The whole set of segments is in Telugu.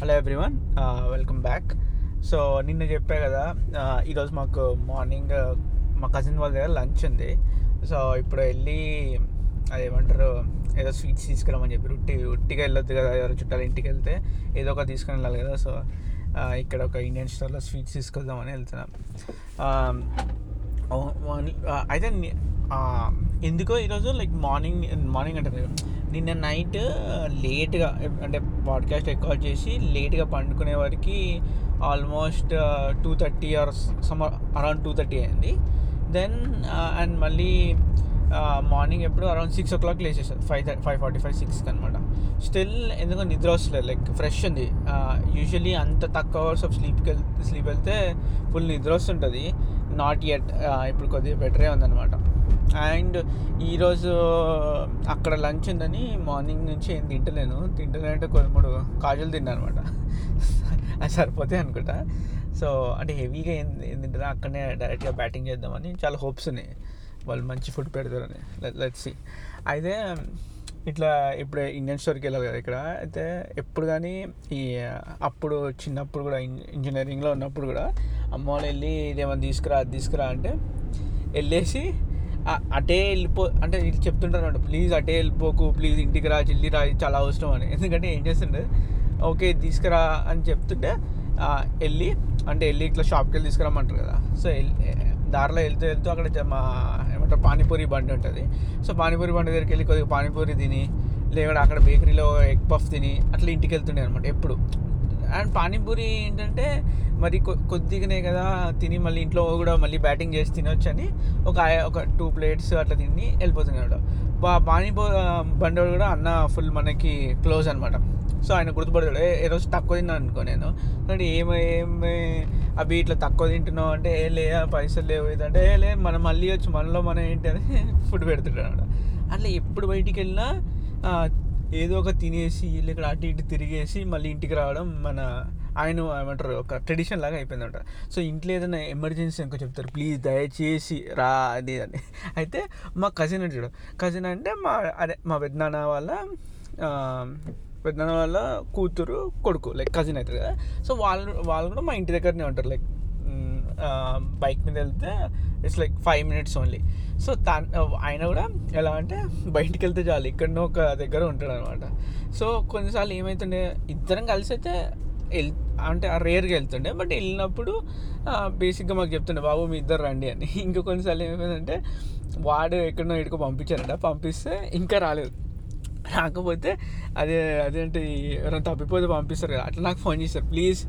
Hello everyone welcome back so నిన్న చెప్పా కదా ఈరోజు మాకు మార్నింగ్ మా కజిన్ వాళ్ళ దగ్గర లంచ్ ఉంది. సో ఇప్పుడు వెళ్ళి అదేమంటారు ఏదో స్వీట్స్ తీసుకురామని చెప్పి ఉట్టి ఉట్టిగా వెళ్ళొద్దు కదా ఎవరు చుట్టాలు ఇంటికి వెళ్తే ఏదో ఒక తీసుకుని వెళ్ళాలి కదా. సో ఇక్కడ ఒక ఇండియన్ స్టోర్లో స్వీట్స్ తీసుకొద్దామని వెళ్తున్నాం. అయితే ఎందుకో ఈరోజు లైక్ మార్నింగ్ మార్నింగ్ అంటే నిన్న నైట్ లేట్గా అంటే పాడ్కాస్ట్ రికార్డ్ చేసి లేట్గా పండుకునే వారికి almost two thirty or some around two thirty అయింది. దెన్ అండ్ మళ్ళీ మార్నింగ్ ఎప్పుడు అరౌండ్ సిక్స్ ఓ క్లాక్ లేచేసారు ఫైవ్ ఫైవ్ ఫార్టీ ఫైవ్ సిక్స్కి అనమాట స్టిల్ ఎందుకో నిద్ర వస్తలేదు లైక్ ఫ్రెష్ ఉంది. యూజువలీ అంత తక్కువ అవర్స్ ఆఫ్ స్లీప్కి వెళ్ స్లీప్ వెళ్తే ఫుల్ నిద్ర వస్తుంటుంది. నాట్ ఎట్ ఇప్పుడు కొద్దిగా బెటరే ఉందన్నమాట. అండ్ ఈరోజు అక్కడ లంచ్ ఉందని మార్నింగ్ నుంచి ఏం తింటలేను. తింటలేనంటే కొన్ని మూడు కాజులు తిన్నాను అనమాట అది సరిపోతాయి అనుకుంటా. సో అంటే హెవీగా ఏం ఏం తింటారా అక్కడనే డైరెక్ట్గా బ్యాటింగ్ చేద్దామని చాలా హోప్స్ ఉన్నాయి. వాళ్ళు మంచి ఫుడ్ పెడతారని. Let's see. అయితే ఇట్లా ఇప్పుడు ఇండియన్ స్టోర్కి వెళ్ళాలి కదా ఇక్కడ. అయితే ఎప్పుడు కానీ ఈ అప్పుడు చిన్నప్పుడు కూడా ఇంజనీరింగ్లో ఉన్నప్పుడు కూడా అమ్మ వాళ్ళు వెళ్ళి ఇదేమన్నా తీసుకురా అది తీసుకురా అంటే వెళ్ళేసి అటే వెళ్ళిపో అంటే వీళ్ళు చెప్తుంటారు ప్లీజ్ అటే వెళ్ళిపోకు ప్లీజ్ ఇంటికి రా చెల్లి రా ఇది చాలా అవసరం అని. ఎందుకంటే ఏం చేస్తుండే ఓకే తీసుకురా అని చెప్తుంటే వెళ్ళి అంటే వెళ్ళి ఇట్లా షాప్కి వెళ్ళి తీసుకురమ్మంటారు కదా. సో దారిలో వెళ్తూ వెళ్తూ అక్కడ మా ఏమంటారు పానీపూరి బండి ఉంటుంది. సో పానీపూరి బండి దగ్గరికి వెళ్ళి కొద్దిగా పానీపూరి తిని లేకపోతే అక్కడ బేకరీలో ఎగ్ పఫ్ తిని అట్లా ఇంటికి వెళ్తుండే అనమాట ఎప్పుడు. అండ్ పానీపూరి ఏంటంటే మరి కొద్దిగానే కదా తిని మళ్ళీ ఇంట్లో కూడా మళ్ళీ బ్యాటింగ్ చేసి తినొచ్చు అని ఒక ఒక టూ ప్లేట్స్ అట్లా తిని వెళ్ళిపోతున్నాడు బా పానీపూరి బండోడు కూడా అన్న ఫుల్ మనకి క్లోజ్ అనమాట సో ఆయన గుర్తుపడతాడు "ఏ, రోజు తక్కువ తిన్నాను అనుకో నేను. అంటే ఏమి ఏమి అవి ఇట్లా తక్కువ తింటున్నావు అంటే ఏ లే పైసలు లేవు ఇదంటే ఏ లే మనం మళ్ళీ వచ్చి మనలో మనం ఏంటి అని ఫుడ్ పెడుతుంటాడు అనమాట అట్లా ఎప్పుడు బయటికి వెళ్ళినా ఏదో ఒక తినేసి వీళ్ళు ఇక్కడ అటు ఇటు తిరిగేసి మళ్ళీ ఇంటికి రావడం మన ఆయన ఏమంటారు ఒక ట్రెడిషన్ లాగా అయిపోయిందంట. సో ఇంట్లో ఏదైనా ఎమర్జెన్సీ ఇంకో చెప్తారు ప్లీజ్ దయచేసి రా అది అని. అయితే మా కజిన్ అంటే కజిన్ అంటే మా అదే మా పెద్దనాన్న వాళ్ళ పెద్దనాన్న వాళ్ళ కూతురు కొడుకు లైక్ కజిన్ అవుతారు కదా. సో వాళ్ళు వాళ్ళు కూడా మా ఇంటి దగ్గరనే ఉంటారు లైక్ బైక్ మీద వెళ్తే it's like five minutes only so తా ఆయన కూడా ఎలా అంటే బయటికి వెళ్తే చాలు ఇక్కడనో ఒక దగ్గర ఉంటాడు అనమాట సో కొన్నిసార్లు ఏమవుతుండే ఇద్దరం కలిసి అయితే వెళ్ అంటే రేర్గా వెళ్తుండే బట్ వెళ్ళినప్పుడు బేసిక్గా మాకు చెప్తుండే బాబు మీ ఇద్దరు రండి అని. ఇంకా కొన్నిసార్లు ఏమైందంటే వాడు ఎక్కడనో ఎక్కడికో పంపించారంట పంపిస్తే ఇంకా రాలేదు. రాకపోతే అదే అదేంటి ఎవరైనా తప్పిపోతే పంపిస్తారు కదా అట్లా నాకు ఫోన్ చేశారు. ప్లీజ్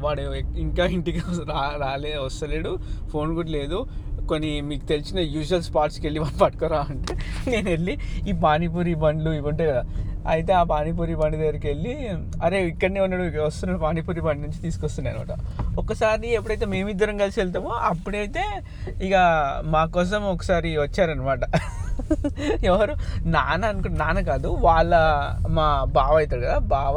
వాడు ఇంకా ఇంటికి రా రాలే వస్తలేడు ఫోన్ కూడా లేదు కొన్ని మీకు తెలిసిన యూజువల్ స్పాట్స్కి వెళ్ళి వాళ్ళు పట్టుకురా అంటే నేను వెళ్ళి ఈ పానీపూరి బండ్లు ఇవి ఉంటాయి కదా అయితే ఆ పానీపూరి బండి దగ్గరికి వెళ్ళి అరే ఇక్కడనే ఉన్నాడు వస్తున్నాడు పానీపూరి బండి నుంచి తీసుకొస్తున్నాయి అనమాట. ఒకసారి ఎప్పుడైతే మేమిద్దరం కలిసి వెళ్తామో అప్పుడైతే ఇక మా కోసం ఒకసారి వచ్చారనమాట. ఎవరు? నాన్న అనుకుంటే నాన్న కాదు వాళ్ళ మా బావ అవుతాడు కదా బావ.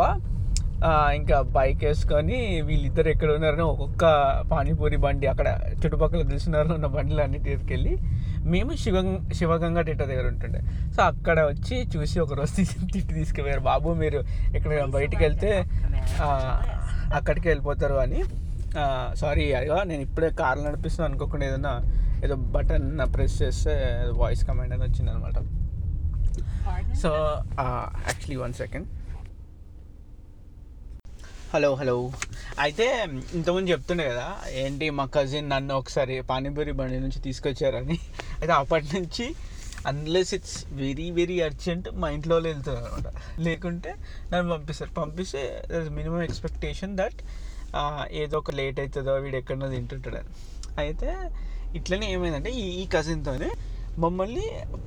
ఇంకా బైక్ వేసుకొని వీళ్ళిద్దరు ఎక్కడ ఉన్నారని ఒక్కొక్క పానీపూరి బండి అక్కడ చుట్టుపక్కల తెలిసిన వాళ్ళు ఉన్న బండ్లు అన్ని తీసుకెళ్ళి మేము శివ శివగంగా టెట్ట దగ్గర ఉంటుండే. సో అక్కడ వచ్చి చూసి ఒక రోజు తీసి తిట్టి తీసుకుపోయారు. బాబు మీరు ఇక్కడ బయటికి వెళ్తే అక్కడికి వెళ్ళిపోతారు అని సారీ అయ్యో నేను ఇప్పుడే కార్లు నడిపిస్తున్నాను అనుకోకుండా ఏదైనా ఏదో బటన్ ప్రెస్ చేస్తే వాయిస్ కమాండ్ అని వచ్చింది అనమాట so actually one second hello hello. అయితే ఇంతకుముందు చెప్తుండే కదా ఏంటి మా కజిన్ నన్ను ఒకసారి పానీపూరి బండి నుంచి తీసుకొచ్చారని. అయితే అప్పటి నుంచి unless it's very very urgent మా ఇంట్లో వాళ్ళు వెళ్తారు అనమాట లేకుంటే నన్ను పంపిస్తారు. పంపిస్తే మినిమం ఎక్స్పెక్టేషన్ దట్ ఏదో ఒక లేట్ అవుతుందో వీడు ఎక్కడో తింటుంటాడు అయితే ఇట్లనే ఏమైందంటే ఈ ఈ కజిన్తోనే మమ్మల్ని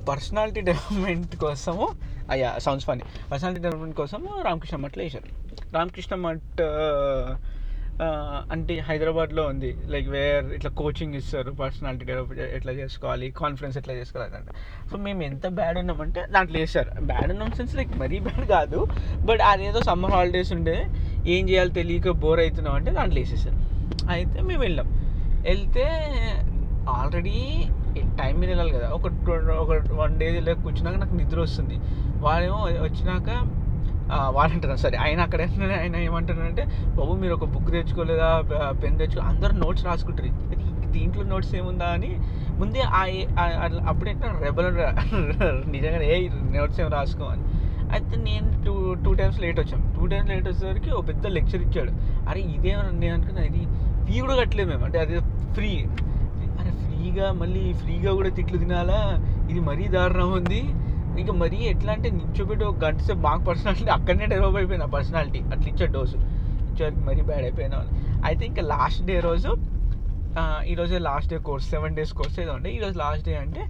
పర్సనాలిటీ డెవలప్మెంట్ కోసము అయ్యా సౌండ్స్ ఫనీ పర్సనాలిటీ డెవలప్మెంట్ కోసము రామకృష్ణ మఠలో వేశారు రామకృష్ణ మఠ్ అంటే హైదరాబాద్లో ఉంది. లైక్ వేర్ ఇట్లా కోచింగ్ ఇస్తారు పర్సనాలిటీ డెవలప్ ఎట్లా చేసుకోవాలి కాన్ఫిడెన్స్ ఎట్లా చేసుకోవాలి అంటే. సో మేము ఎంత బ్యాడ్ ఉన్నామంటే దాంట్లో వేస్తారు బ్యాడ్ ఉన్నాం సెన్స్ లైక్ మరీ బ్యాడ్ కాదు. బట్ అదేదో సమ్మర్ హాలిడేస్ ఉండే ఏం చేయాలో తెలియక బోర్ అవుతున్నాం అంటే దాంట్లో వేసేసారు అయితే మేము వెళ్ళాం. వెళ్తే ఆల్రెడీ టైం మీద వెళ్ళాలి కదా. ఒక టూ- ఒక వన్ డే లేక కూర్చున్నాక నాకు నిద్ర వస్తుంది. వాడేమో వచ్చినాక వాడంటున్నాను సరే ఆయన అక్కడ ఆయన ఏమంటారంటే బాబు మీరు ఒక బుక్ తెచ్చుకోలేదా? పెన్ తెచ్చుకో అందరు నోట్స్ రాసుకుంటారు. దీంట్లో నోట్స్ ఏముందా? అని ముందే ఆ ఆ- అట్లా అప్పుడేంటే రెబల్ నిజంగా ఏ నోట్స్ ఏం రాసుకోమని అయితే నేను టూ టూ టైమ్స్ లేట్ వచ్చాం. టూ టైమ్స్ లేట్ వచ్చేసరికి ఒక పెద్ద లెక్చర్ ఇచ్చాడు. అరే ఇదేమన్నా నేను అనుకున్నా ఇది ఫీ కూడా కట్టలేదు మేము. అంటే అది ఫ్రీ ఫ్రీగా మళ్ళీ ఫ్రీగా కూడా తిట్లు తినాలా? ఇది మరీ దారుణం ఉంది ఇంకా మరీ ఎట్లా అంటే నిల్చోబెట్టి ఒక గంట సేపు మాకు పర్సనాలిటీ అక్కడనే డెవలప్ అయిపోయిన పర్సనాలిటీ అట్లా ఇచ్చే డోసు. ఇచ్చేవారికి మరీ బ్యాడ్ అయిపోయినా అయితే ఇంకా లాస్ట్ డే రోజు ఈరోజే last day course seven days course ఏదో ఉండే. ఈరోజు లాస్ట్ డే అంటే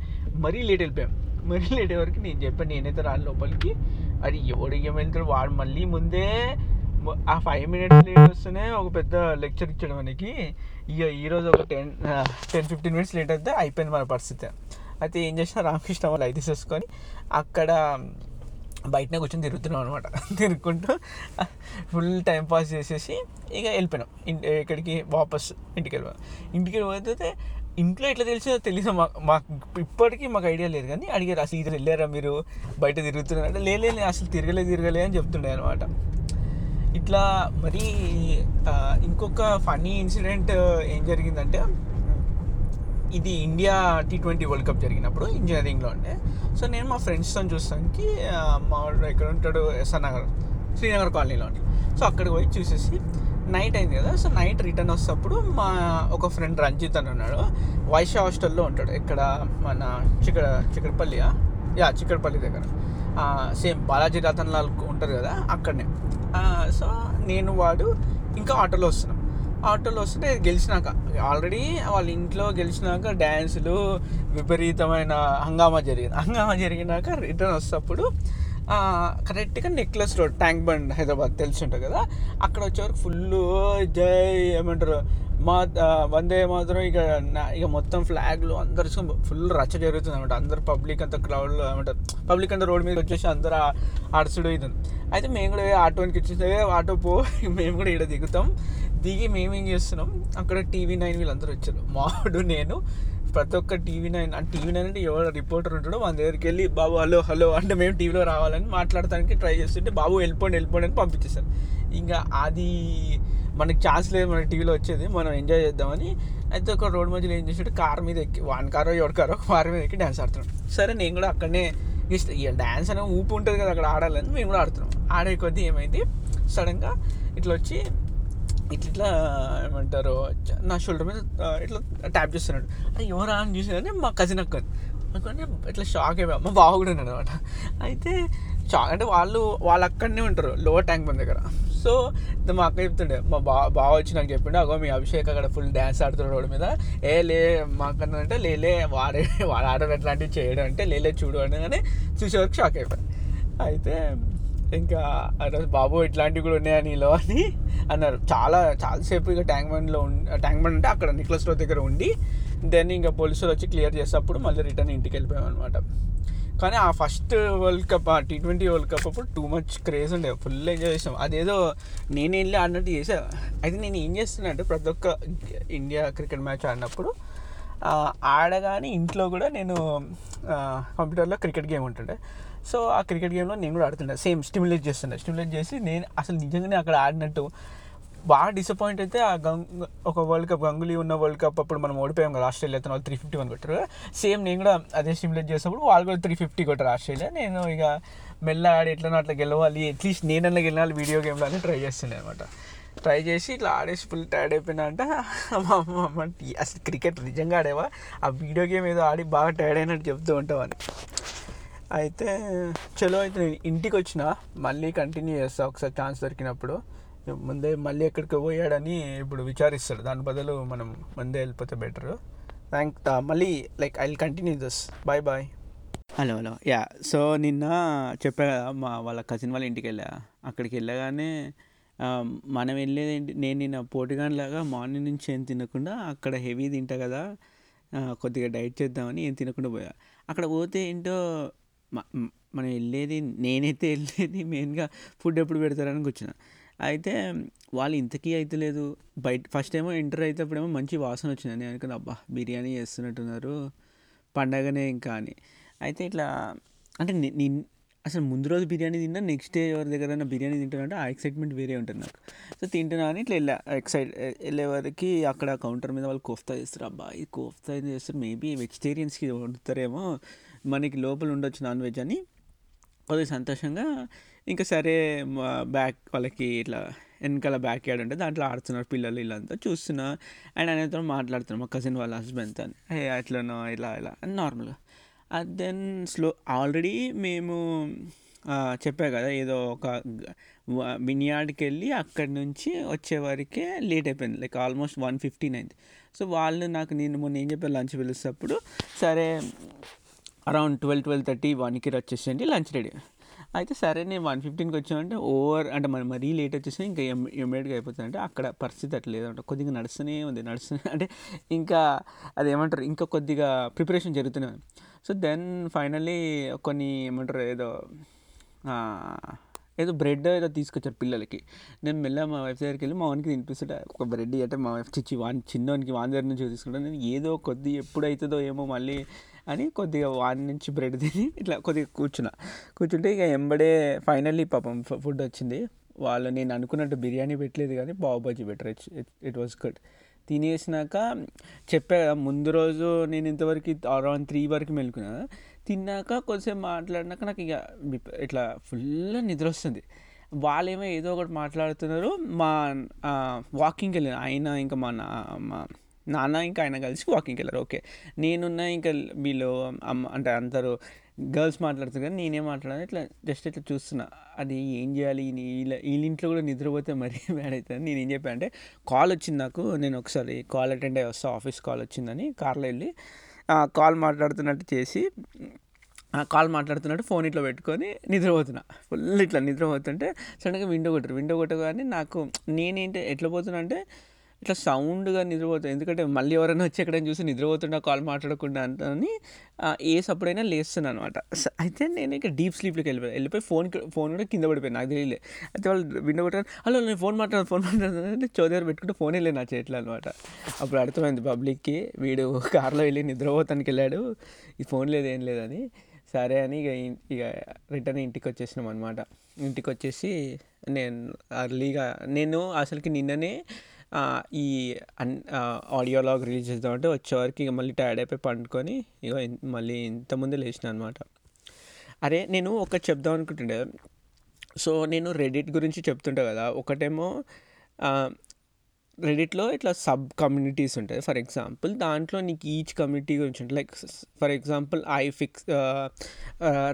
మరీ లేట్ వెళ్ళిపోయాం. మరీ లేట్ వరకు నేను చెప్పాను నేనైతే రాను లోపలికి. అది ఎవడు ఏం వెళ్తాడు? వాడు మళ్ళీ ముందే ఆ ఫైవ్ మినిట్స్ లేట్ వస్తేనే ఒక పెద్ద లెక్చర్ ఇచ్చాడు మనకి. ఇక ఈరోజు ఒక ten ten fifteen minutes late అయితే అయిపోయింది మన పరిస్థితి. అయితే ఏం చేసిన రామకృష్ణ వాళ్ళు అయితే తీసేసుకొని అక్కడ బయటనే కూర్చొని తిరుగుతున్నాం అనమాట తిరుగుకుంటూ ఫుల్ టైం పాస్ చేసేసి ఇక వెళ్ళిపోయినాం. ఇంటి ఎక్కడికి? వాపస్ ఇంటికి వెళ్ళిపోయాం ఇంటికి వెళ్ళిపోతే ఇంట్లో ఎట్లా తెలిసిందో తెలియదు మాకు. మాకు ఇప్పటికీ మాకు ఐడియా లేదు కానీ అడిగారు అసలు ఇది వెళ్ళారా మీరు? బయట తిరుగుతున్నారు? అంటే అసలు తిరగలే తిరగలే అని చెప్తుండే అనమాట ఇట్లా మరి ఇంకొక ఫన్నీ ఇన్సిడెంట్ ఏం జరిగిందంటే ఇది India T twenty world cup జరిగినప్పుడు ఇంజనీరింగ్లో ఉండే. సో నేను మా ఫ్రెండ్స్తో చూస్తానికి మా వాడు ఎక్కడ ఉంటాడు ఎస్ఆర్ నగర్ శ్రీనగర్ కాలనీలో ఉంటాడు సో అక్కడికి పోయి చూసేసి నైట్ అయింది కదా సో నైట్ రిటర్న్ వస్తప్పుడు మా ఒక ఫ్రెండ్ రంజిత్ అని ఉన్నాడు. వైశ్య హాస్టల్లో ఉంటాడు. ఇక్కడ మన చిక్కడ చిక్కడపల్లియా యా చిక్కడపల్లి దగ్గర. సేమ్ బాలాజీ రతన్ లాల్ ఉంటారు కదా అక్కడనే. సో నేను వాడు ఇంకా ఆటోలో వస్తున్నాం. ఆటోలో వస్తుంటే గెలిచినాక ఆల్రెడీ వాళ్ళ ఇంట్లో గెలిచినాక డ్యాన్సులు విపరీతమైన హంగామా జరిగింది. హంగామా జరిగినాక రిటర్న్ వస్తప్పుడు కరెక్ట్గా Necklace Road Tank Bund Hyderabad తెలిసి ఉంటుంది కదా? అక్కడ వచ్చేవరకు ఫుల్ జై ఏమంటారు? మా వందే మాత్రం ఇక ఇక మొత్తం ఫ్లాగ్లు అందరు ఫుల్ రచ్చ జరుగుతుంది అనమాట అందరు పబ్లిక్ అంతా క్రౌడ్లో ఏమంటారు? పబ్లిక్ అంతా రోడ్ మీద వచ్చేసి అందరు అడసడు అవుతుంది ఇది. అయితే మేము కూడా ఆటోనికి వచ్చేసే ఆటో పో మేము కూడా ఇక్కడ దిగుతాం. దిగి మేము ఏం చేస్తున్నాం? అక్కడ టీవీ నైన్ వీళ్ళందరూ వచ్చారు. మాడు నేను ప్రతి ఒక్క టీవీ నైన్ అంటే టీవీ నైన్ అంటే ఎవరు రిపోర్టర్ ఉంటాడో మన దగ్గరికి వెళ్ళి బాబు హలో హలో అంటే మేము టీవీలో రావాలని మాట్లాడటానికి ట్రై చేస్తుంటే బాబు వెళ్ళిపోండి వెళ్ళిపోండి అని పంపించేశారు. ఇంకా అది మనకి ఛాన్స్ లేదు మన టీవీలో వచ్చేది మనం ఎంజాయ్ చేద్దామని. అయితే ఒక రోడ్ మధ్యలో ఏం చేసాడు కార్ మీద ఎక్కి వాన్ కారో ఎవరి కారో కార్ మీద ఎక్కి డ్యాన్స్ ఆడుతున్నాం సరే నేను కూడా అక్కడనే ఇష్ట ఇక డ్యాన్స్ అనే ఊపు ఉంటుంది కదా అక్కడ ఆడాలని మేము కూడా ఆడుతున్నాం. ఆడే కొద్దీ ఏమైంది సడన్గా ఇట్లా వచ్చి ఇట్లా ఏమంటారు నా షోల్డర్ మీద ఇట్లా ట్యాప్ చేస్తున్నాడు. అది ఎవరా అని చూసేదని మా కజిన్ అక్క. అనుకుంటే ఇట్లా షాక్ అయిపోయా. మా బావ కూడా ఉన్నాడు అనమాట. అయితే షాక్ అంటే వాళ్ళు వాళ్ళు అక్కడనే ఉంటారు లోవర్ ట్యాంక్ బండ్ దగ్గర. సో మా అక్క చెప్తుండే మా బా బావ వచ్చి నాకు చెప్పిండే అగో మీ అభిషేక్ అక్కడ ఫుల్ డ్యాన్స్ ఆడుతున్నాడు రోడ్డు మీద. ఏ లే మా అక్క అంటే లేలే వాడే వాడు ఆడడం ఎట్లాంటివి చేయడం అంటే లేలే చూడు అనగానే చూసేవరకు షాక్ అయిపోయాను అయితే ఇంకా బాబు ఇట్లాంటివి కూడా ఉన్నాయా నీలో అని అన్నారు. చాలా చాలాసేపు ఇక ట్యాంక్ బండ్లో ట్యాంక్ బండ్ అంటే అక్కడ నిక్లస్ రోడ్ దగ్గర ఉండి దెన్ ఇంకా పోలీసులు వచ్చి క్లియర్ చేసేటప్పుడు మళ్ళీ రిటర్న్ ఇంటికి వెళ్ళిపోయాం అనమాట కానీ ఆ ఫస్ట్ వరల్డ్ కప్ ఆ టీ ట్వంటీ వరల్డ్ కప్ అప్పుడు టూ మచ్ క్రేజ్ ఉండే ఫుల్ ఎంజాయ్ చేసాం. అదేదో నేను వెళ్ళి ఆడినట్టు చేసా అయితే నేను ఏం చేస్తున్నా అంటే ప్రతి ఒక్క ఇండియా క్రికెట్ మ్యాచ్ ఆడినప్పుడు ఆడగానే ఇంట్లో కూడా నేను కంప్యూటర్లో క్రికెట్ గేమ్ ఉంటుండే. సో ఆ క్రికెట్ గేమ్లో నేను కూడా ఆడుతుండే. సేమ్ స్టిమ్యులేట్ చేస్తుండే. స్టిమ్యులేట్ చేసి నేను అసలు నిజంగానే అక్కడ ఆడినట్టు బాగా డిసప్పాయింట్ అయితే ఆ గంగ్ ఒక వరల్డ్ కప్ గంగులీ ఉన్న వరల్డ్ కప్ అప్పుడు మనం ఓడిపోయాం కదా ఆస్ట్రేలియాతో వాళ్ళు త్రీ ఫిఫ్టీ వన్ కొట్టారు సేమ్ నేను కూడా అదే స్టిమ్యులేట్ చేసినప్పుడు వాళ్ళు కూడా త్రీ ఫిఫ్టీ కొట్టారు ఆస్ట్రేలియా. నేను ఇక మెల్ల ఆడి ఎట్లనో అట్లా గెలవాలి అట్లీస్ట్ నేనన్నా గెలవాలి వీడియో గేమ్లో అని ట్రై చేస్తున్నాను అనమాట ట్రై చేసి ఇట్లా ఆడేసి ఫుల్ టైర్డ్ అయిపోయినా అంటే. మా అమ్మ అమ్మ అసలు క్రికెట్ నిజంగా ఆడేవా? ఆ వీడియో గేమ్ ఏదో ఆడి బాగా టైర్డ్ అయినట్టు చెప్తూ ఉంటామని అయితే చలో అయితే నేను ఇంటికి వచ్చిన మళ్ళీ కంటిన్యూ చేస్తా. ఒకసారి ఛాన్స్ దొరికినప్పుడు. ముందే మళ్ళీ ఎక్కడికి పోయాడని ఇప్పుడు విచారిస్తాడు. దాని బదులు మనం ముందే వెళ్ళిపోతే బెటర్ థ్యాంక్ మళ్ళీ like I will continue this bye bye hello hello ya so నిన్న చెప్పా కదా మా వాళ్ళ కజిన్ వాళ్ళ ఇంటికి వెళ్ళా. అక్కడికి వెళ్ళగానే మనం వెళ్ళేది ఏంటి నేను నిన్న పోటీగానిలాగా మార్నింగ్ నుంచి ఏం తినకుండా అక్కడ హెవీ తింటా కదా కొద్దిగా డైట్ చేద్దామని ఏం తినకుండా పోయా. అక్కడ పోతే ఏంటో మనం వెళ్ళేది నేనైతే వెళ్ళేది మెయిన్గా ఫుడ్ ఎప్పుడు పెడతారని కూర్చున్నా. అయితే వాళ్ళు ఇంతకీ అయితే లేదు. బయట ఫస్ట్ ఏమో ఎంటర్ అయితేప్పుడేమో మంచి వాసన వచ్చింది. నేను అనుకున్నా అబ్బా బిర్యానీ చేస్తున్నట్టున్నారు. పండగనే ఇంకా అని. అయితే ఇట్లా అంటే నిన్ నేను అసలు ముందు రోజు బిర్యానీ తిన్నా నెక్స్ట్ డే ఎవరి దగ్గర బిర్యానీ తింటానంటే ఆ ఎక్సైట్మెంట్ వేరే ఉంటుంది నాకు. సో తింటున్నా అని ఇట్లా వెళ్ళా. ఎక్సైట్ వెళ్ళే వరకు అక్కడ కౌంటర్ మీద వాళ్ళు కోఫ్తా చేస్తారు. అబ్బా ఈ కోఫ్తా ఏం చేస్తారు. మేబీ వెజిటేరియన్స్కి వండుతారేమో. మనకి లోపల ఉండొచ్చు నాన్ వెజ్ అని కొద్దిగా సంతోషంగా ఇంకా సరే బ్యాక్ వాళ్ళకి ఇట్లా వెనకాల బ్యాక్ యార్డ్ ఉంటే దాంట్లో ఆడుతున్నారు పిల్లలు వీళ్ళంతా చూస్తున్నా. అండ్ ఆయనతో మాట్లాడుతున్నాం మా కజిన్ వాళ్ళ హస్బెండ్తో హే అట్లనో ఇలా ఇలా. అని నార్మల్గా అది దెన్ స్లో ఆల్రెడీ మేము చెప్పా కదా ఏదో ఒక బిన్యార్డ్కి వెళ్ళి అక్కడి నుంచి వచ్చే వరకే లేట్ అయిపోయింది. లైక్ ఆల్మోస్ట్ వన్ ఫిఫ్టీన్ అయింది సో వాళ్ళు నాకు నేను మొన్న ఏం చెప్పాను లంచ్ పిలుస్తప్పుడు సరే అరౌండ్ ట్వెల్వ్ ట్వెల్వ్ థర్టీ వన్కి వచ్చేసేయండి లంచ్ రెడీ. అయితే సరే నేను వన్ ఫిఫ్టీన్కి వచ్చామంటే ఓవర్ అంటే మరి మరీ లేట్ వచ్చేసి ఇంకా ఇమ్మీడియట్గా అయిపోతుంది అంటే అక్కడ పరిస్థితి అట్లా లేదంట. కొద్దిగా నడుస్తూనే ఉంది నడుస్తూనే అంటే ఇంకా అది ఏమంటారు ఇంకా కొద్దిగా ప్రిపరేషన్ జరుగుతూనే ఉంది. సో దెన్ ఫైనల్లీ కొన్ని ఏమంటారు ఏదో ఏదో బ్రెడ్ ఏదో తీసుకొచ్చారు పిల్లలకి. నేను మెల్ల మా వైఫ్ దగ్గరికి వెళ్ళి మా వానికి తినిపిస్తుంటే. ఒక బ్రెడ్ అంటే మా వైఫ్ చిచ్చి వాన్ చిన్నవానికి వాన్ దగ్గర నుంచి తీసుకుంటాను నేను ఏదో కొద్ది ఎప్పుడు అవుతుందో ఏమో మళ్ళీ అని కొద్దిగా వాని నుంచి బ్రెడ్ తిని ఇట్లా కొద్దిగా కూర్చున్నా. కూర్చుంటే ఇక ఎంబడే ఫైనల్లీ పాపం ఫుడ్ వచ్చింది. వాళ్ళు నేను అనుకున్నట్టు బిర్యానీ పెట్టలేదు కానీ pav bhaji better it was good తినేసినాక చెప్పా కదా ముందు రోజు నేను ఇంతవరకు అరౌండ్ త్రీ వరకు మెలుకున్నా. తిన్నాక కొద్దిసేపు మాట్లాడినాక నాకు ఇక ఇట్లా ఫుల్ నిద్ర వస్తుంది. వాళ్ళేమో ఏదో ఒకటి మాట్లాడుతున్నారు. మా వాకింగ్కి వెళ్ళిన ఆయన ఇంకా మా నా మా నాన్న ఇంకా ఆయన కలిసి వాకింగ్కి వెళ్ళారు. ఓకే నేనున్న ఇంకా వీళ్ళు అమ్మ అంటే అందరూ గర్ల్స్ మాట్లాడుతుంది కానీ నేనేం మాట్లాడాను. ఇట్లా జస్ట్ ఇట్లా చూస్తున్నా. అది ఏం చేయాలి? వీళ్ళ వీళ్ళింట్లో కూడా నిద్రపోతే మరీ బ్యాడ్ అవుతుంది. నేను ఏం చెప్పాను అంటే కాల్ వచ్చింది నాకు. నేను ఒకసారి కాల్ అటెండ్ అయ్యి వస్తా. ఆఫీస్ కాల్ వచ్చిందని కార్లో వెళ్ళి కాల్ మాట్లాడుతున్నట్టు చేసి ఆ కాల్ మాట్లాడుతున్నట్టు ఫోన్ ఇట్లా పెట్టుకొని నిద్రపోతున్నా. ఫుల్ ఇట్లా నిద్రపోతుంటే సడన్గా విండో కొట్టరు. విండో కొట్టగానే నాకు నేనేంటి ఎట్లా పోతున్నా అంటే ఇట్లా సౌండ్గా నిద్రపోతుంది ఎందుకంటే మళ్ళీ ఎవరైనా వచ్చి ఎక్కడైనా చూసి నిద్రపోతున్నా కాల్ మాట్లాడకుండా అని ఏ సప్పుడైనా లేస్తున్నాను అనమాట అయితే నేను ఇక డీప్ స్లీప్లోకి వెళ్ళిపోయాను వెళ్ళిపోయి ఫోన్ ఫోన్ కూడా కింద పడిపోయాను. నాకు తెలియలే. అయితే వాళ్ళు విండో కొట్టారు హలో నేను ఫోన్ మాట్లాడు ఫోన్ మాట్లాడుతాను అంటే చౌదరి పెట్టుకుంటే ఫోన్ వెళ్ళే నా చేతిలో అనమాట. అప్పుడు అర్థమైంది పబ్లిక్కి వీడు కార్లో వెళ్ళి నిద్రపోతానికి వెళ్ళాడు. ఈ ఫోన్ లేదు ఏం లేదని సరే అని ఇక ఇక రిటర్న్ ఇంటికి వచ్చేసినాం అనమాట. ఇంటికి వచ్చేసి నేను అర్లీగా నేను అసలుకి నిన్ననే ఈ అన్ ఆడియో లాగ్ రిలీజ్ చేద్దామంటే వచ్చేవరకు ఇక మళ్ళీ టైర్డ్ అయిపోయి పండుకొని ఇక మళ్ళీ ఇంతకుముందే లేచిన అనమాట అరే నేను ఒకటి చెప్దాం అనుకుంటుండే. సో నేను రెడిట్ గురించి చెప్తుంటా కదా ఒకటేమో రెడిట్లో ఇట్లా సబ్ కమ్యూనిటీస్ ఉంటాయి. ఫర్ ఎగ్జాంపుల్ దాంట్లో నీకు ఈచ్ కమ్యూనిటీ గురించి ఉంటుంది like for example I fix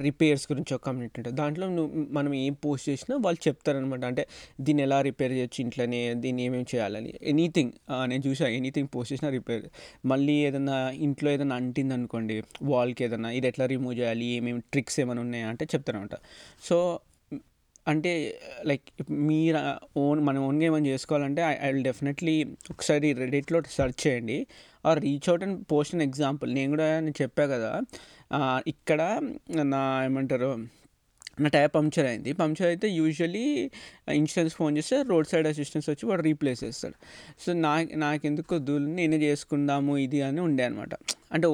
repairs గురించి ఒక కమ్యూనిటీ ఉంటుంది. దాంట్లో నువ్వు మనం ఏం పోస్ట్ చేసినా వాళ్ళు చెప్తారనమాట అంటే దీన్ని ఎలా రిపేర్ చేయొచ్చు ఇంట్లోనే? దీన్ని ఏమేమి చేయాలని? ఎనీథింగ్ నేను చూసా ఎనీథింగ్ పోస్ట్ చేసినా రిపేర్ మళ్ళీ ఏదైనా ఇంట్లో ఏదైనా అంటింది అనుకోండి వాల్కి ఏదైనా ఇది ఎట్లా రిమూవ్ చేయాలి? ఏమేమి ట్రిక్స్ ఏమైనా ఉన్నాయా? అంటే చెప్తారనమాట సో అంటే లైక్ మీరు ఓన్ మన ఓన్గా ఏమైనా చేసుకోవాలంటే ఐ విల్ డెఫినెట్లీ ఒకసారి రెడిట్లో సెర్చ్ చేయండి. Or reach out and post an example నేను కూడా నేను చెప్పా కదా ఇక్కడ నా ఏమంటారు నా టైర్ పంక్చర్ అయింది. పంక్చర్ అయితే యూజువలీ ఇన్సూరెన్స్ ఫోన్ చేస్తే రోడ్ సైడ్ అసిస్టెన్స్ వచ్చి వాడు రీప్లేస్ చేస్తాడు. సో నా నాకెందుకు దూలని నేనే చేసుకుందాము ఇది అని ఉండే అనమాట అంటే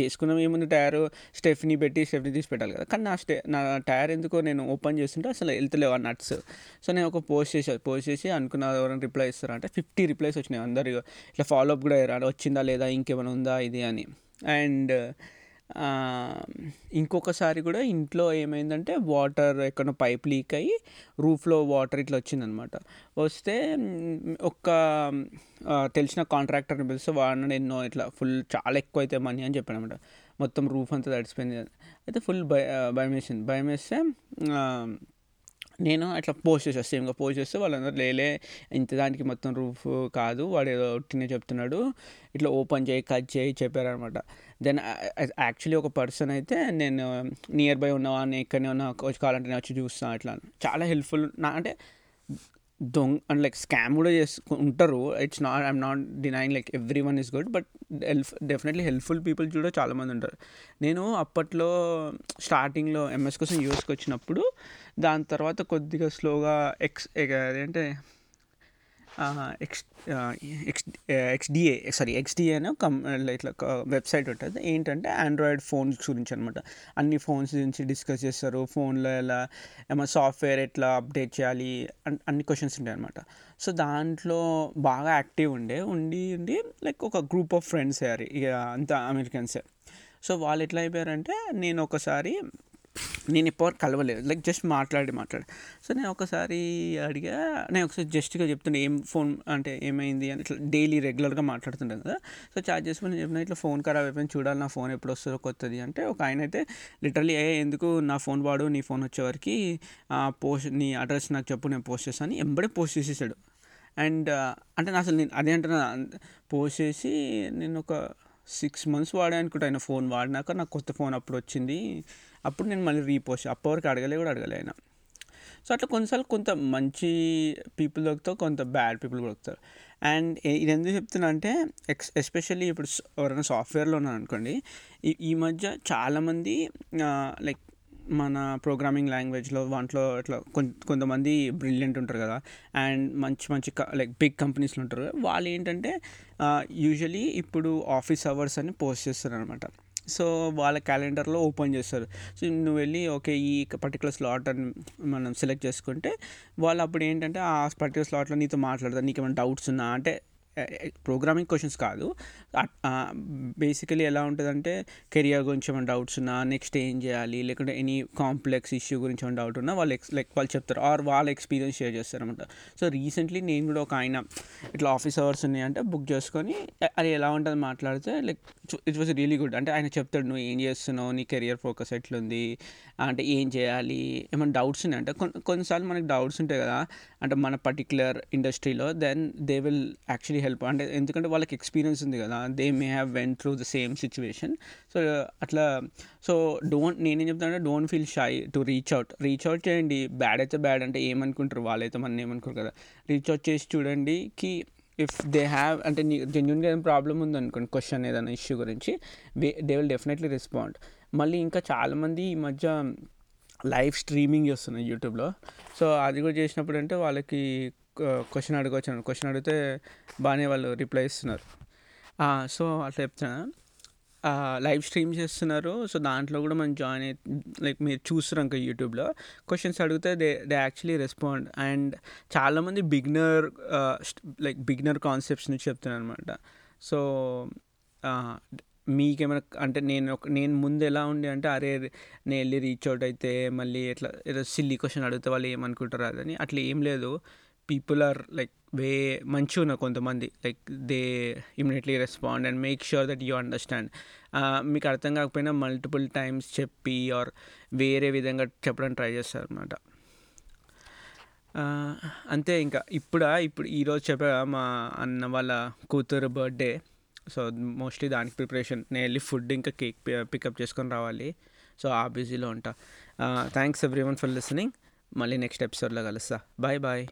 చేసుకున్నాం ఏముంది టైర్ స్టెఫ్ని పెట్టి స్టెఫ్ని తీసి పెట్టాలి కదా. కానీ నా స్టే నా టైర్ ఎందుకో నేను ఓపెన్ చేస్తుంటే అసలు వెళ్తలేవు ఆ నట్స్. సో నేను ఒక పోస్ట్ చేసా పోస్ట్ చేసి అనుకున్న ఎవరైనా రిప్లై ఇస్తారా అంటే ఫిఫ్టీ రిప్లైస్ వచ్చినాయి అందరు ఇట్లా ఫాలో అప్ కూడా అయ్యారు? వచ్చిందా లేదా? ఇంకేమైనా ఉందా? ఇది అని. అండ్ ఇంకొకసారి కూడా ఇంట్లో ఏమైందంటే వాటర్ ఎక్కడో పైప్ లీక్ అయ్యి రూఫ్లో వాటర్ ఇట్లా వచ్చిందనమాట. వస్తే ఒక్క ఒక తెలిసిన కాంట్రాక్టర్ని పిలిస్తే వాడిని ఎన్నో ఇట్లా ఫుల్ చాలా ఎక్కువ అయితే మనీ అని చెప్పాను అనమాట మొత్తం రూఫ్ అంతా తడిసిపోయింది. అయితే ఫుల్ భయ భయం వేసింది భయం వేస్తే నేను అట్లా పోస్ట్ చేసా సేమ్గా పోస్ట్ చేస్తే వాళ్ళందరూ లేలే ఇంత దానికి మొత్తం రూఫ్ కాదు వాడు ఏదో ఒట్టినే చెప్తున్నాడు ఇట్లా ఓపెన్ చేయి కట్ చేయి చెప్పారనమాట. దెన్ యాక్చువల్లీ ఒక పర్సన్ అయితే నేను నియర్ బై ఉన్నవాడిని ఎక్కడనే ఇక్కడనే ఉన్నా కావాలంటే నేను వచ్చి చూస్తాను అట్లా. చాలా హెల్ప్ఫుల్ నా అంటే దొంగ అండ్ లైక్ స్కామ్ కూడా చేసుకు ఉంటారు. It's not I'm not denying like everyone is good but help definitely helpful people కూడా చాలామంది ఉంటారు. నేను అప్పట్లో స్టార్టింగ్లో ఎంఎస్ కోసం యూఎస్కి వచ్చినప్పుడు దాని తర్వాత కొద్దిగా స్లోగా ఎక్స్ అంటే X X XDA sorry XDA అనే కం ఇట్లా వెబ్సైట్ ఉంటుంది. ఏంటంటే ఆండ్రాయిడ్ ఫోన్స్ గురించి అనమాట అన్ని ఫోన్స్ గురించి డిస్కస్ చేస్తారు. ఫోన్లో ఎలా ఏమైనా సాఫ్ట్వేర్ ఎట్లా అప్డేట్ చేయాలి? అన్- అన్ని క్వశ్చన్స్ ఉంటాయి అనమాట సో దాంట్లో బాగా యాక్టివ్ ఉండే ఉండి ఉండి లైక్ ఒక గ్రూప్ ఆఫ్ ఫ్రెండ్స్ అయ్యారు. ఇక అంతా అమెరికన్సే సో వాళ్ళు ఎట్లా అయిపోయారంటే నేను ఒకసారి నేను ఎప్పటివరకు కలవలేదు. లైక్ జస్ట్ మాట్లాడి మాట్లాడి. సో నేను ఒకసారి అడిగా నేను ఒకసారి జస్ట్గా చెప్తుండే ఏం ఫోన్ అంటే ఏమైంది? అని ఇట్లా డైలీ రెగ్యులర్గా మాట్లాడుతుంటాను కదా. సో చార్జ్ చేసుకుని నేను చెప్పిన ఇట్లా ఫోన్ ఖరాబ్ అయిపోయింది చూడాలి నా ఫోన్ ఎప్పుడు వస్తుందో కొత్తది. అంటే ఒక ఆయన అయితే లిటరలీ ఏ ఎందుకు నా ఫోన్ వాడు నీ ఫోన్ వచ్చేవరకు పోస్ట్ నీ అడ్రస్ నాకు చెప్పు నేను పోస్ట్ చేస్తాను ఎంబడే పోస్ట్ చేసేసాడు. అండ్ అంటే నా అసలు నేను అదే అంటున్నా పోస్ట్ చేసి నేను ఒక సిక్స్ మంత్స్ వాడా అనుకుంటా ఆయన ఫోన్ వాడినాక. నాకు కొత్త ఫోన్ అప్పుడు వచ్చింది. అప్పుడు నేను మళ్ళీ రీపోస్ట్ అప్పటివరకు అడగలే కూడా అడగలే ఆయన. సో అట్లా కొన్నిసార్లు కొంత మంచి పీపుల్ దొరుకుతారు కొంత బ్యాడ్ పీపుల్ దొరుకుతారు. అండ్ ఇది ఎందుకు చెప్తున్నా అంటే ఎక్స్ ఎస్పెషల్లీ ఇప్పుడు ఎవరైనా సాఫ్ట్వేర్లో ఉన్నారు అనుకోండి ఈ ఈ మధ్య చాలామంది లైక్ మన ప్రోగ్రామింగ్ లాంగ్వేజ్లో వాటిలో ఇట్లా కొన్ కొంతమంది బ్రిలియంట్ ఉంటారు కదా. అండ్ మంచి మంచి లైక్ బిగ్ కంపెనీస్లో ఉంటారు వాళ్ళు ఏంటంటే యూజువలీ ఇప్పుడు ఆఫీస్ అవర్స్ అని పోస్ట్ చేస్తారు అనమాట సో వాళ్ళ క్యాలెండర్లో ఓపెన్ చేస్తారు. సో నువ్వు వెళ్ళి ఓకే ఈ పర్టికులర్ స్లాట్ అని మనం సెలెక్ట్ చేసుకుంటే వాళ్ళు అప్పుడు ఏంటంటే ఆ పర్టికులర్ స్లాట్లో నీతో మాట్లాడతారు నీకు ఏమైనా డౌట్స్ ఉన్నా? అంటే ప్రోగ్రామింగ్ క్వశ్చన్స్ కాదు. బేసికలీ ఎలా ఉంటుందంటే కెరియర్ గురించి ఏమైనా డౌట్స్ ఉన్నా నెక్స్ట్ ఏం చేయాలి లేకుంటే ఎనీ కాంప్లెక్స్ ఇష్యూ గురించి ఏమైనా డౌట్ ఉన్నా వాళ్ళు ఎక్స్ లైక్ వాళ్ళు చెప్తారు. ఆర్ వాళ్ళ ఎక్స్పీరియన్స్ షేర్ చేస్తారనమాట సో రీసెంట్లీ నేను కూడా ఒక ఆయన ఇట్లా ఆఫీస్ అవర్స్ ఉన్నాయంటే బుక్ చేసుకొని అది ఎలా ఉంటుంది మాట్లాడితే like it was really good అంటే ఆయన చెప్తాడు నువ్వు ఏం చేస్తున్నావు? నీ కెరియర్ ఫోకస్ ఎట్లుంది? అంటే ఏం చేయాలి? ఏమైనా డౌట్స్ ఉన్నాయి అంటే కొన్ని కొన్నిసార్లు మనకి డౌట్స్ ఉంటాయి కదా. అంటే మన పర్టికులర్ ఇండస్ట్రీలో then they will actually help అంటే ఎందుకంటే వాళ్ళకి ఎక్స్పీరియన్స్ ఉంది కదా. They may have went through the same situation so అట్లా సో డోంట్ నేనేం చెప్తానంటే don't feel shy to reach out reach out చేయండి. బ్యాడ్ అయితే బ్యాడ్ అంటే ఏమనుకుంటారు? వాళ్ళైతే మన ఏమనుకోరు కదా. రీచ్ అవుట్ చేసి చూడండి కి ఇఫ్ దే హ్యావ్ అంటే నీ జెన్యున్గా ఏదైనా ప్రాబ్లం ఉందనుకోండి క్వశ్చన్ ఏదైనా ఇష్యూ గురించి దే విల్ డెఫినెట్లీ రెస్పాండ్ మళ్ళీ ఇంకా చాలామంది ఈ మధ్య లైవ్ స్ట్రీమింగ్ చేస్తున్నాయి యూట్యూబ్లో సో అది కూడా చేసినప్పుడు అంటే వాళ్ళకి క్వశ్చన్ అడగవచ్చు క్వశ్చన్ అడిగితే బాగానే వాళ్ళు రిప్లై ఇస్తున్నారు. సో అట్లా చెప్తున్నా. లైవ్ స్ట్రీమ్ చేస్తున్నారు. సో దాంట్లో కూడా మనం జాయిన్ అయి లైక్ మీరు చూస్తారు ఇంకా యూట్యూబ్లో క్వశ్చన్స్ అడిగితే they they actually respond and చాలామంది బిగినర్ లైక్ బిగినర్ కాన్సెప్ట్స్ నుంచి చెప్తున్నారు అనమాట సో మీకేమైనా అంటే నేను ఒక నేను ముందు ఎలా ఉండే అంటే అరే నేను వెళ్ళి రీచ్ అవుట్ అయితే మళ్ళీ ఎట్లా ఏదో సిల్లీ క్వశ్చన్ అడిగితే వాళ్ళు ఏమనుకుంటారు అదని. అట్లా ఏం లేదు. పీపుల్ ఆర్ లైక్ వే మంచిగా ఉన్నారు కొంతమంది like they immediately respond and make sure that you understand మీకు అర్థం కాకపోయినా మల్టిపుల్ టైమ్స్ చెప్పి ఆర్ వేరే విధంగా చెప్పడానికి ట్రై చేస్తారు అనమాట అంతే ఇంకా. ఇప్పుడా ఇప్పుడు ఈరోజు చెప్పా మా అన్న వాళ్ళ కూతురు బర్త్డే సో మోస్ట్లీ దానికి ప్రిపరేషన్ నేను వెళ్ళి ఫుడ్ ఇంకా కేక్ పికప్ చేసుకొని రావాలి. సో ఆ బిజీలో ఉంటా. Thanks everyone for listening మళ్ళీ నెక్స్ట్ ఎపిసోడ్లో కలుస్తా. Bye bye